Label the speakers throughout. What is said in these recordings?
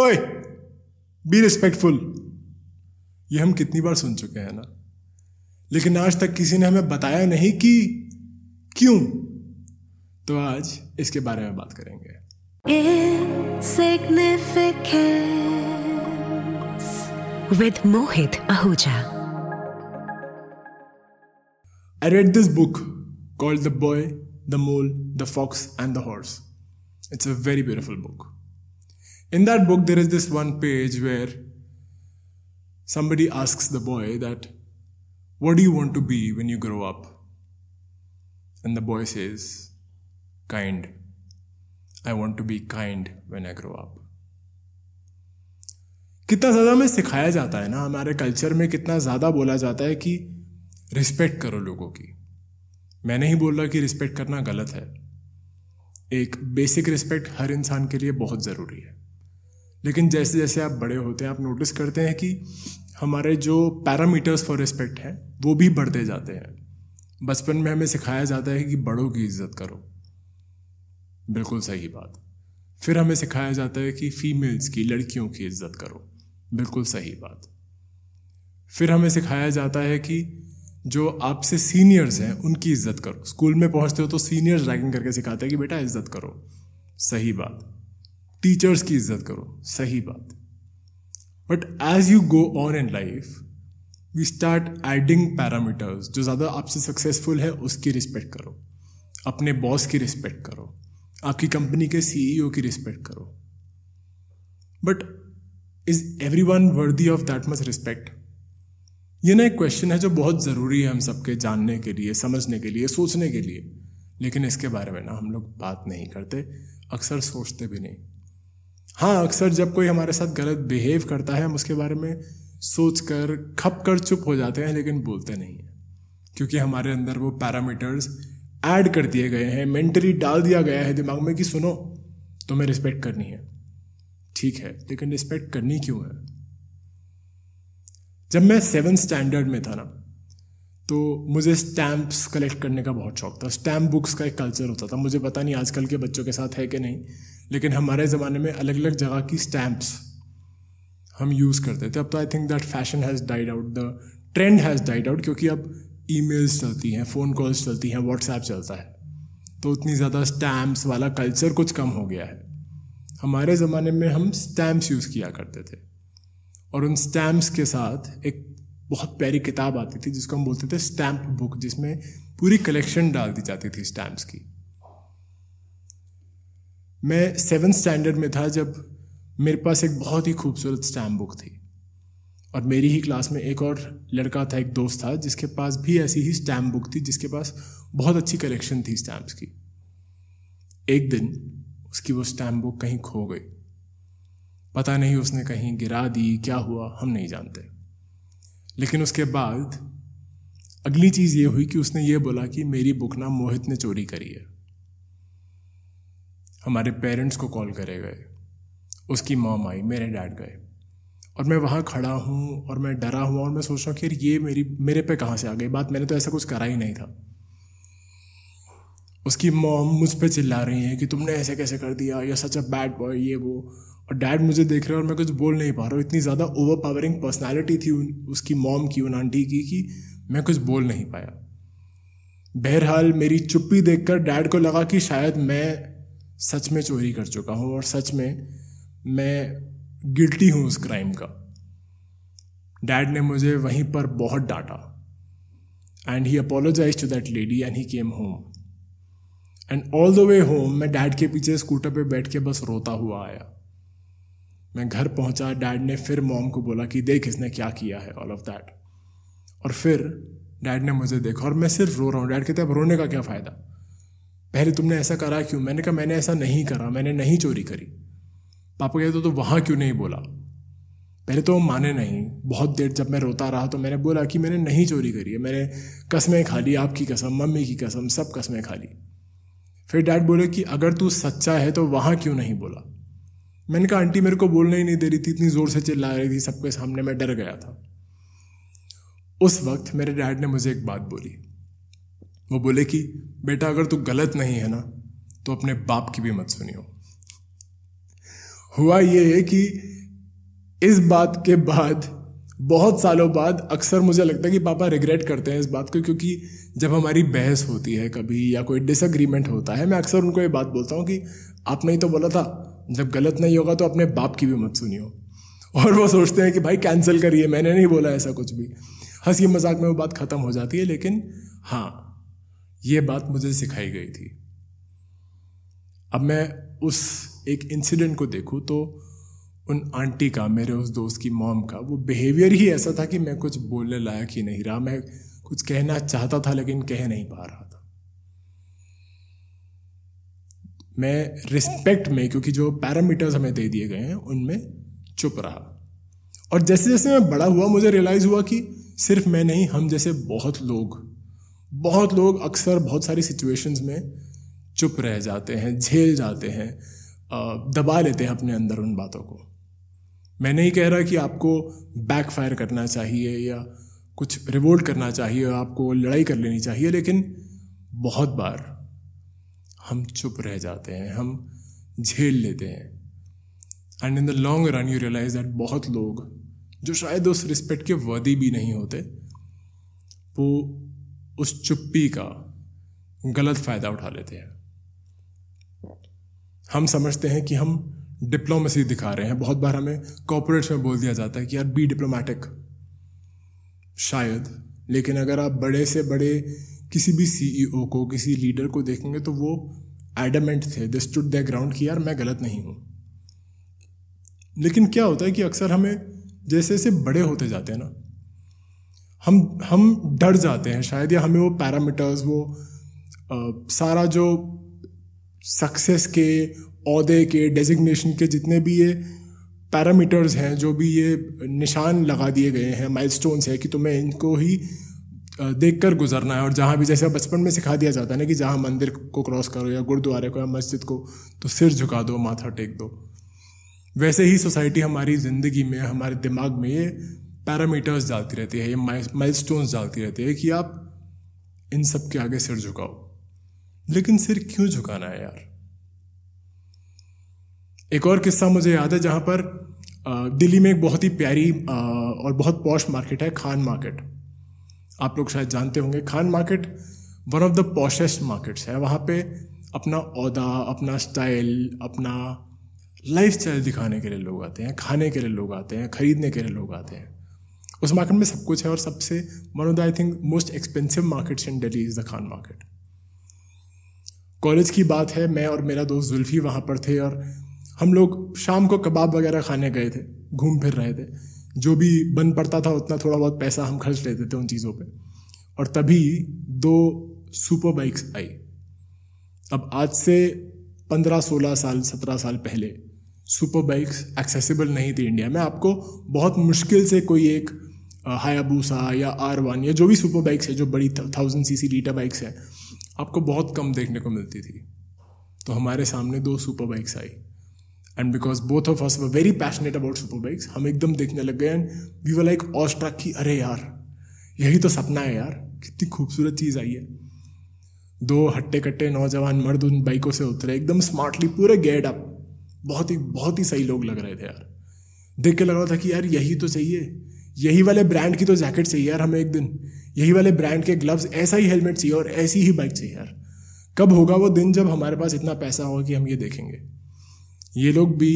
Speaker 1: ओए be respectful ये हम कितनी बार सुन चुके हैं ना? लेकिन आज तक किसी ने हमें बताया नहीं कि क्यों? तो आज इसके बारे में बात करेंगे।
Speaker 2: With Mohit Ahuja
Speaker 1: I read this book called the boy the mole the fox and the horse it's a very beautiful book In that book, there is this one page where somebody asks the boy that, What do you want to be when you grow up? And the boy says, Kind. I want to be kind when I grow up. कितना ज़्यादा हमें सिखाया जाता है ना हमारे culture में कितना ज़्यादा बोला जाता है कि रिस्पेक्ट करो लोगों की मैं नहीं बोल रहा कि रिस्पेक्ट करना गलत है एक बेसिक रिस्पेक्ट हर इंसान के लिए बहुत ज़रूरी है लेकिन जैसे जैसे आप बड़े होते हैं, आप नोटिस करते हैं कि हमारे जो पैरामीटर्स फॉर रिस्पेक्ट हैं, वो भी बढ़ते जाते हैं। बचपन में हमें सिखाया जाता है कि बड़ों की इज़्ज़त करो। बिल्कुल सही बात। फिर हमें सिखाया जाता है कि फीमेल्स की लड़कियों की इज़्ज़त करो। बिल्कुल सही बात। फिर हमें सिखाया जाता है कि जो आपसे सीनियर्स हैं, उनकी इज़्ज़त करो। स्कूल में पहुँचते हो तो सीनियर्स रैगिंग करके सिखाते हैं कि बेटा इज़्ज़त करो। सही बात। टीचर्स की इज़्ज़त करो। सही बात। But as you go on in life we start adding parameters जो ज़्यादा आपसे सक्सेसफुल है, उसकी रिस्पेक्ट करो। अपने बॉस की रिस्पेक्ट करो। आपकी कंपनी के सीईओ की रिस्पेक्ट करो। But is everyone worthy of that much respect ये ना एक क्वेश्चन है जो बहुत ज़रूरी है हम सबके जानने के लिए, समझने के लिए, सोचने के लिए। लेकिन इसके बारे में ना हम लोग बात नहीं करते, अक्सर सोचते भी नहीं। हाँ अक्सर जब कोई हमारे साथ गलत बिहेव करता है, हम उसके बारे में सोच कर खप कर चुप हो जाते हैं, लेकिन बोलते नहीं हैं। क्योंकि हमारे अंदर वो पैरामीटर्स ऐड कर दिए गए हैं मेंटली डाल दिया गया है दिमाग में कि सुनो, तुम्हें रिस्पेक्ट करनी है। ठीक है, लेकिन रिस्पेक्ट करनी क्यों है? जब मैं सेवन स्टैंडर्ड में था ना तो मुझे स्टैम्प्स कलेक्ट करने का बहुत शौक था। स्टैम्प बुक्स का एक कल्चर होता था। मुझे पता नहीं आजकल के बच्चों के साथ है कि नहीं। लेकिन हमारे ज़माने में अलग अलग जगह की स्टैम्प्स हम यूज़ करते थे। अब तो I think that fashion has died out the trend has died out क्योंकि अब ईमेल्स चलती हैं फ़ोन कॉल्स चलती हैं व्हाट्सएप चलता है। तो उतनी ज़्यादा स्टैम्प्स वाला कल्चर कुछ कम हो गया है। हमारे ज़माने में हम स्टैम्प्स यूज़ किया करते थे। और उन स्टैम्प्स के साथ एक बहुत प्यारी किताब आती थी जिसको हम बोलते थे स्टैम्प बुक जिसमें पूरी कलेक्शन डाल दी जाती थी स्टैम्प्स की। मैं सेवन स्टैंडर्ड में था जब मेरे पास एक बहुत ही खूबसूरत स्टैम्प बुक थी। और मेरी ही क्लास में एक और लड़का था, एक दोस्त था, जिसके पास भी ऐसी ही स्टैम्प बुक थी, जिसके पास बहुत अच्छी कलेक्शन थी स्टैम्प्स की। एक दिन उसकी वो स्टैम्प बुक कहीं खो गई। पता नहीं उसने कहीं गिरा दी, क्या हुआ, हम नहीं जानते। लेकिन उसके बाद अगली चीज़ ये हुई कि उसने ये बोला कि मेरी बुक ना मोहित ने चोरी करी है। हमारे पेरेंट्स को कॉल करे गए। उसकी मॉम आई, मेरे डैड गए। और मैं वहाँ खड़ा हूँ और मैं डरा हुआ और मैं सोच रहा हूँ कि ये मेरी, मेरे पे कहाँ से आ गई? बात मैंने तो ऐसा कुछ करा ही नहीं था। उसकी मॉम मुझ पर चिल्ला रही है कि तुमने ऐसे कैसे कर दिया? या सच अ बैड बॉय ये वो। और डैड मुझे देख रहे हैं और मैं कुछ बोल नहीं पा रहा हूँ। इतनी ज़्यादा ओवर पावरिंग पर्सनैलिटी थी उन, उसकी मॉम की, उन आंटी की, कि मैं कुछ बोल नहीं पाया। बहरहाल मेरी चुप्पी देखकर डैड को लगा कि शायद मैं सच में चोरी कर चुका हूँ और सच में मैं गिल्टी हूँ उस क्राइम का। डैड ने मुझे वहीं पर बहुत डांटा। And he apologize to that lady and he came home and all the way home मैं डैड के पीछे स्कूटर पे बैठ के बस रोता हुआ आया। मैं घर पहुँचा डैड ने फिर मॉम को बोला कि देख इसने क्या किया है ऑल ऑफ़ दैट और फिर डैड ने मुझे देखा और मैं सिर्फ़ रो रहा हूँ। डैड कहते अब रोने का क्या फ़ायदा? पहले तुमने ऐसा करा क्यों? मैंने कहा, मैंने ऐसा नहीं करा, मैंने नहीं चोरी करी। पापा कहते तो वहाँ क्यों नहीं बोला? पहले तो माने नहीं। बहुत देर जब मैं रोता रहा तो मैंने बोला कि मैंने नहीं चोरी करी है। मैंने कस्में खा ली, आपकी कसम, मम्मी की कसम, सब कस्में खा ली। फिर डैड बोले कि, अगर तू सच्चा है तो वहाँ क्यों नहीं बोला? मैंने कहा, आंटी, मेरे को बोलने ही नहीं दे रही थी, इतनी ज़ोर से चिल्ला रही थी, सबके सामने मैं डर गया था। उस वक्त मेरे डैड ने मुझे एक बात बोली। वो बोले कि, बेटा, अगर तू गलत नहीं है ना तो अपने बाप की भी मत सुनियो। हुआ ये है कि इस बात के बाद, बहुत सालों बाद अक्सर मुझे लगता है कि पापा रिग्रेट करते हैं इस बात को, क्योंकि जब हमारी बहस होती है कभी या कोई डिसअग्रीमेंट होता है, मैं अक्सर उनको ये बात बोलता हूँ कि, आपने ही तो बोला था, जब गलत नहीं होगा तो अपने बाप की भी मत सुनियो। और वो सोचते हैं कि, भाई कैंसिल करिए, मैंने नहीं बोला ऐसा कुछ भी। हँसी मज़ाक में वो बात ख़त्म हो जाती है, लेकिन हाँ ये बात मुझे सिखाई गई थी। अब मैं उस एक इंसिडेंट को देखूँ तो उन आंटी का, मेरे उस दोस्त की मॉम का, वो बिहेवियर ही ऐसा था कि मैं कुछ बोलने लायक ही नहीं रहा। मैं कुछ कहना चाहता था लेकिन कह नहीं पा रहा था। मैं रिस्पेक्ट में, क्योंकि जो पैरामीटर्स हमें दे दिए गए हैं, उनमें चुप रहा। और जैसे जैसे मैं बड़ा हुआ, मुझे रियलाइज़ हुआ कि सिर्फ़ मैं नहीं, हम जैसे बहुत लोग बहुत लोग अक्सर बहुत सारी सिचुएशंस में चुप रह जाते हैं, झेल जाते हैं दबा लेते हैं अपने अंदर उन बातों को। मैं नहीं कह रहा कि आपको बैक फायर करना चाहिए या कुछ रिवोल्ट करना चाहिए आपको लड़ाई कर लेनी चाहिए, लेकिन बहुत बार हम चुप रह जाते हैं, हम झेल लेते हैं। And in the long run you realize that बहुत लोग, जो शायद उस रिस्पेक्ट के वर्दी भी नहीं होते, वो उस चुप्पी का गलत फ़ायदा उठा लेते हैं। हम समझते हैं कि हम डिप्लोमेसी दिखा रहे हैं। बहुत बार हमें कॉपोरेट्स में बोल दिया जाता है कि यार बी डिप्लोमेटिक शायद, लेकिन अगर आप बड़े से बड़े किसी भी सीईओ e को, किसी लीडर को देखेंगे तो वो एडमेंट थे। दे स्टूड द ग्राउंड कि यार, मैं गलत नहीं हूँ। लेकिन क्या होता है कि अक्सर हमें जैसे जैसे बड़े होते जाते हैं ना हम हम डर जाते हैं शायद या हमें वो पैरामीटर्स वो आ, सारा जो सक्सेस के अहदे के डेजिग्नेशन के जितने भी ये पैरामीटर्स हैं जो भी ये निशान लगा दिए गए हैं माइलस्टोन्स है कि तुम्हें इनको ही देख कर गुजरना है। और जहाँ भी जैसे बचपन में सिखा दिया जाता है ना कि जहाँ मंदिर को क्रॉस करो या गुरुद्वारे को या मस्जिद को तो सिर झुका दो माथा टेक दो। वैसे ही सोसाइटी हमारी ज़िंदगी में हमारे दिमाग में ये पैरामीटर्स डालती रहती है, ये माइलस्टोन्स डालती रहती है कि आप इन सब के आगे सिर झुकाओ। लेकिन सिर क्यों झुकाना है यार? एक और किस्सा मुझे याद है जहाँ पर दिल्ली में एक बहुत ही प्यारी और बहुत पॉश मार्केट है, खान मार्केट। आप लोग शायद जानते होंगे, Khan market one of the poshest markets है। वहाँ पे अपना अहदा अपना स्टाइल अपना लाइफ स्टाइल दिखाने के लिए लोग आते हैं, खाने के लिए लोग आते हैं, खरीदने के लिए लोग आते हैं। उस मार्केट में सब कुछ है और सबसे one of the I think most expensive markets in Delhi is the Khan market college की बात है, मैं और मेरा दोस्त जुल्फी वहाँ पर थे और हम लोग शाम को कबाब वगैरह खाने गए थे, घूम फिर रहे थे। जो भी बन पड़ता था, उतना थोड़ा बहुत पैसा हम खर्च लेते थे उन चीज़ों पे। और तभी दो सुपर बाइक्स आई। अब आज से पंद्रह, सोलह साल, सत्रह साल पहले सुपर बाइक्स एक्सेसिबल नहीं थी इंडिया में। आपको बहुत मुश्किल से कोई एक हायाबूसा या आर वन या जो भी सुपर बाइक्स है, जो बड़ी thousand C C litre bikes है, आपको बहुत कम देखने को मिलती थी। तो हमारे सामने दो super bikes I. And because both of us were very passionate about super bikes हम एकदम देखने लग गए and we were like awestruck की अरे यार, यही तो सपना है यार, कितनी खूबसूरत चीज़ आई है। दो हट्टे कट्टे नौजवान मर्द उन बाइकों से उतरे, एकदम स्मार्टली पूरे गेट अप बहुत ही बहुत ही सही लोग लग रहे थे यार। देख के लग रहा था कि यार यही तो चाहिए यही वाले ब्रांड की तो जैकेट चाहिए यार हमें एक दिन। यही वाले ब्रांड के ग्लव्स ऐसा ही हेलमेट चाहिए और ऐसी ही बाइक चाहिए यार। कब होगा वो दिन जब हमारे पास इतना पैसा होगा कि हम ये देखेंगे। ये लोग भी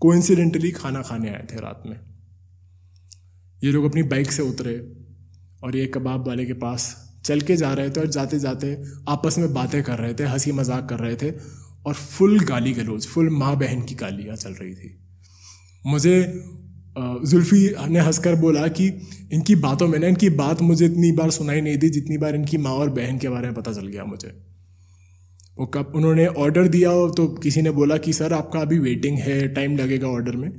Speaker 1: कोइंसिडेंटली खाना खाने आए थे रात में। ये लोग अपनी बाइक से उतरे और ये कबाब वाले के पास चल के जा रहे थे और जाते जाते आपस में बातें कर रहे थे, हँसी मज़ाक कर रहे थे और फुल गाली गलोच फुल माँ बहन की गालियाँ चल रही थी। मुझे जुल्फ़ी ने हंसकर बोला कि इनकी बातों में ना, इनकी बात मुझे इतनी बार सुनाई नहीं दी जितनी बार इनकी माँ और बहन के बारे में पता चल गया मुझे। वो कब उन्होंने ऑर्डर दिया तो किसी ने बोला कि, सर, आपका अभी वेटिंग है टाइम लगेगा ऑर्डर में।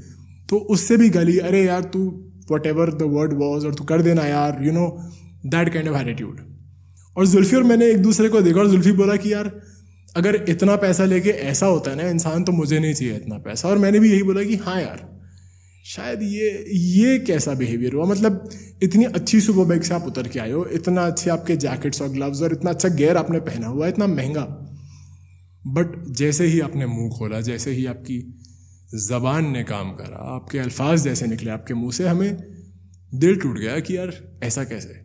Speaker 1: तो उससे भी गली, अरे यार, तू whatever the word was और तू कर देना यार you know that kind of attitude और जुल्फ़ी और मैंने एक दूसरे को देखा और जुल्फ़ी बोला कि, यार, अगर इतना पैसा लेके ऐसा होता है ना, इंसान तो मुझे नहीं चाहिए इतना पैसा। और मैंने भी यही बोला कि हाँ यार शायद ये ये कैसा बिहेवियर हुआ? मतलब इतनी अच्छी सुबह बाइक से आप उतर के आए हो, इतना अच्छे आपके जैकेट्स और ग्लव्स और इतना अच्छा गेयर आपने पहना हुआ इतना महँगा। बट जैसे ही आपने मुँह खोला, जैसे ही आपकी ज़बान ने काम करा, आपके अल्फाज जैसे निकले आपके मुँह से, हमें दिल टूट गया कि यार, ऐसा कैसे?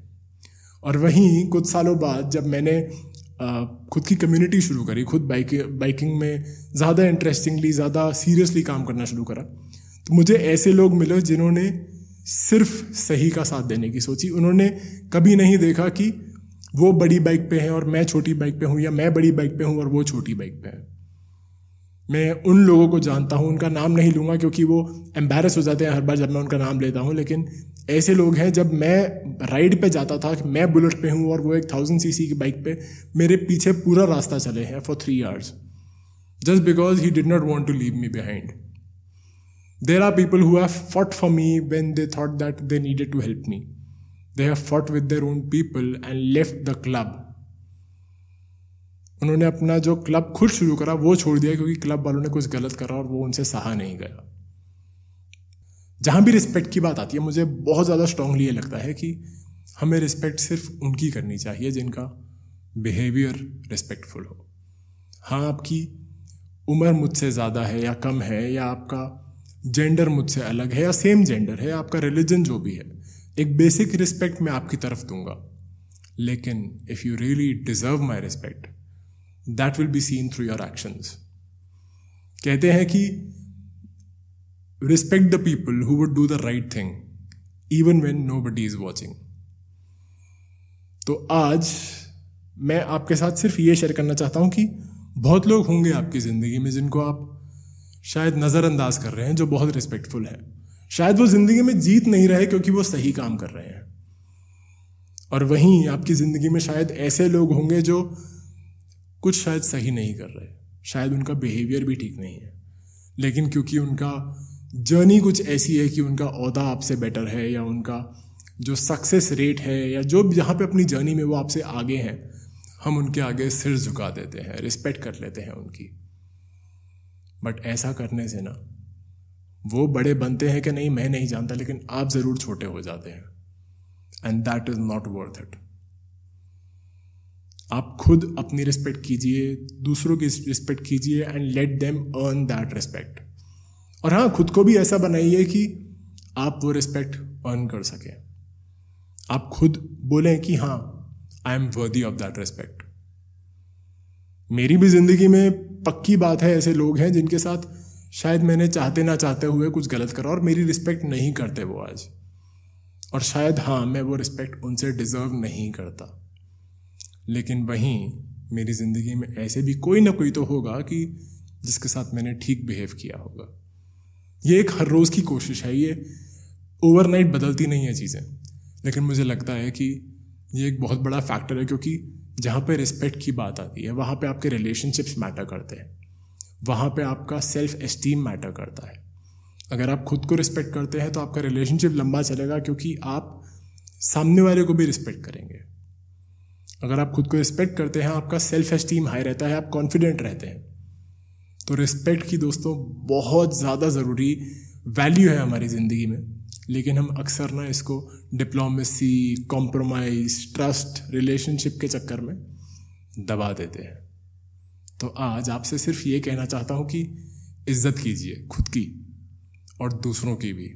Speaker 1: और वहीं कुछ सालों बाद जब मैंने खुद की कम्युनिटी शुरू करी, खुद बाइक बाइकिंग में ज़्यादा इंटरेस्टिंगली ज़्यादा सीरियसली काम करना शुरू करा मुझे ऐसे लोग मिले जिन्होंने सिर्फ़ सही का साथ देने की सोची। उन्होंने कभी नहीं देखा कि वो बड़ी बाइक पे है और मैं छोटी बाइक पे हूँ या मैं बड़ी बाइक पे हूँ और वो छोटी बाइक पे है। मैं उन लोगों को जानता हूँ, उनका नाम नहीं लूँगा क्योंकि वो एम्बेरस हो जाते हैं हर बार जब मैं उनका नाम लेता हूँ, लेकिन ऐसे लोग हैं जब मैं राइड पे जाता था कि मैं बुलेट पे हूँ और वो एक थाउज़ेंड सी की बाइक पे मेरे पीछे पूरा रास्ता चले हैं for three hours just because he did not want to leave me behind there are people who have fought for me when they thought that they needed to help me they have fought with their own people and left the club उन्होंने अपना जो club खुद शुरू करा, वो छोड़ दिया क्योंकि क्लब वालों ने कुछ गलत करा और वो उनसे सहा नहीं गया। जहाँ भी रिस्पेक्ट की बात आती है, मुझे बहुत ज़्यादा स्ट्रांगली ये लगता है कि हमें रिस्पेक्ट सिर्फ़ उनकी करनी चाहिए जिनका बिहेवियर रिस्पेक्टफुल हो। हाँ आपकी उम्र मुझसे ज़्यादा है या कम है या आपका जेंडर मुझसे अलग है या सेम जेंडर है, आपका रिलीजन जो भी है, एक बेसिक रिस्पेक्ट मैं आपकी तरफ़ दूँगा। लेकिन if you really deserve my respect that will be seen through your actions कहते हैं कि respect the people who would do the right thing even when nobody is watching तो आज मैं आपके साथ सिर्फ़ ये शेयर करना चाहता हूँ कि बहुत लोग होंगे आपकी ज़िंदगी में जिनको आप शायद नज़रअंदाज कर रहे हैं, जो बहुत रिस्पेक्टफुल है। शायद वो ज़िंदगी में जीत नहीं रहे क्योंकि वो सही काम कर रहे हैं। और वहीं आपकी ज़िंदगी में शायद ऐसे लोग होंगे जो कुछ शायद सही नहीं कर रहे। शायद उनका बिहेवियर भी ठीक नहीं है। लेकिन क्योंकि उनका जर्नी कुछ ऐसी है कि उनका अहदा आपसे बेटर है या उनका जो सक्सेस रेट है या जो जहाँ पे अपनी जर्नी में वो आपसे आगे हैं, हम उनके आगे सिर झुका देते हैं रिस्पेक्ट कर लेते हैं उनकी। बट ऐसा करने से ना, वो बड़े बनते हैं कि नहीं, मैं नहीं जानता, लेकिन आप ज़रूर छोटे हो जाते हैं। And that is not worth it आप खुद अपनी रिस्पेक्ट कीजिए, दूसरों की रिस्पेक्ट कीजिए and let them earn that respect और हाँ खुद को भी ऐसा बनाइए कि आप वो रिस्पेक्ट अर्न कर सकें। आप खुद बोलें कि हाँ I am worthy of that respect मेरी भी ज़िंदगी में पक्की बात है, ऐसे लोग हैं जिनके साथ शायद मैंने चाहते ना चाहते हुए कुछ गलत करा और मेरी रिस्पेक्ट नहीं करते वो आज। और शायद हाँ मैं वो रिस्पेक्ट उनसे डिजर्व नहीं करता। लेकिन वहीं मेरी ज़िंदगी में ऐसे भी कोई ना कोई तो होगा कि जिसके साथ मैंने ठीक बिहेव किया होगा। ये एक हर रोज़ की कोशिश है, ये ओवरनाइट बदलती नहीं है चीज़ें। लेकिन मुझे लगता है कि ये एक बहुत बड़ा फैक्टर है, क्योंकि जहाँ पे रिस्पेक्ट की बात आती है, वहाँ पे आपके रिलेशनशिप्स मैटर करते हैं। वहाँ पे आपका सेल्फ एस्टीम मैटर करता है। अगर आप खुद को रिस्पेक्ट करते हैं तो आपका रिलेशनशिप लंबा चलेगा, क्योंकि आप सामने वाले को भी रिस्पेक्ट करेंगे। अगर आप खुद को रिस्पेक्ट करते हैं, आपका सेल्फ एस्टीम हाई रहता है, आप कॉन्फिडेंट रहते हैं। तो रिस्पेक्ट की दोस्तों, बहुत ज़्यादा ज़रूरी वैल्यू है हमारी ज़िंदगी में। लेकिन हम अक्सर ना इसको डिप्लोमेसी कॉम्प्रोमाइज़ ट्रस्ट रिलेशनशिप के चक्कर में दबा देते हैं। तो आज आपसे सिर्फ़ ये कहना चाहता हूँ कि इज़्ज़त कीजिए खुद की और दूसरों की भी।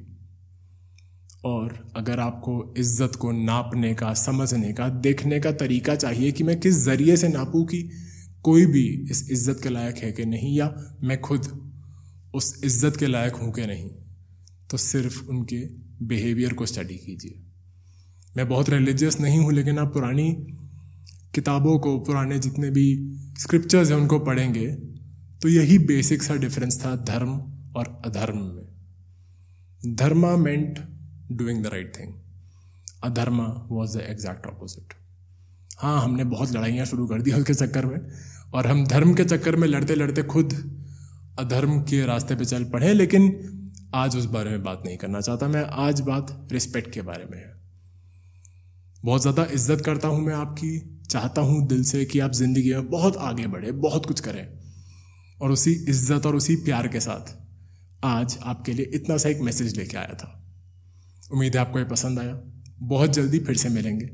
Speaker 1: और अगर आपको इज़्ज़त को नापने का, समझने का, देखने का तरीका चाहिए कि मैं किस ज़रिए से नापूँ कि कोई भी इस इज़्ज़त के लायक है कि नहीं या मैं खुद उस इज़्ज़त के लायक हूँ कि नहीं तो सिर्फ़ उनके बिहेवियर को स्टडी कीजिए। मैं बहुत रिलीजियस नहीं हूँ, लेकिन आप पुरानी किताबों को, पुराने जितने भी स्क्रिप्चर्स हैं, उनको पढ़ेंगे तो यही बेसिक सा डिफरेंस था धर्म और अधर्म में। Dharma meant doing the right thing adharma was the exact opposite हाँ हमने बहुत लड़ाइयाँ शुरू कर दी उसके चक्कर में, और हम धर्म के चक्कर में लड़ते लड़ते खुद अधर्म के रास्ते पे चल पड़े, लेकिन आज उस बारे में बात नहीं करना चाहता। मैं आज बात रिस्पेक्ट के बारे में है। बहुत ज़्यादा इज़्ज़त करता हूँ मैं आपकी। चाहता हूँ दिल से कि आप ज़िंदगी में बहुत आगे बढ़े, बहुत कुछ करें। और उसी इज़्ज़त और उसी प्यार के साथ आज आपके लिए इतना सा एक मैसेज लेके आया था। उम्मीद है आपको ये पसंद आया। बहुत जल्दी फिर से मिलेंगे।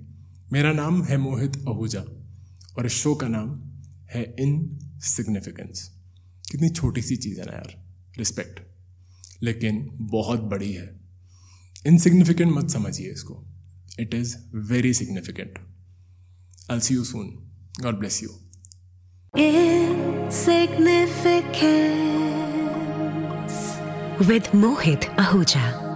Speaker 1: मेरा नाम है मोहित आहूजा और इस शो का नाम है इन सिग्निफिकेंस कितनी छोटी सी चीज़ है ना यार। रिस्पेक्ट लेकिन बहुत बड़ी है। इनसिग्निफिकेंट मत समझिए इसको। It is very significant I see you soon God bless you
Speaker 2: significant with Mohit Ahuja.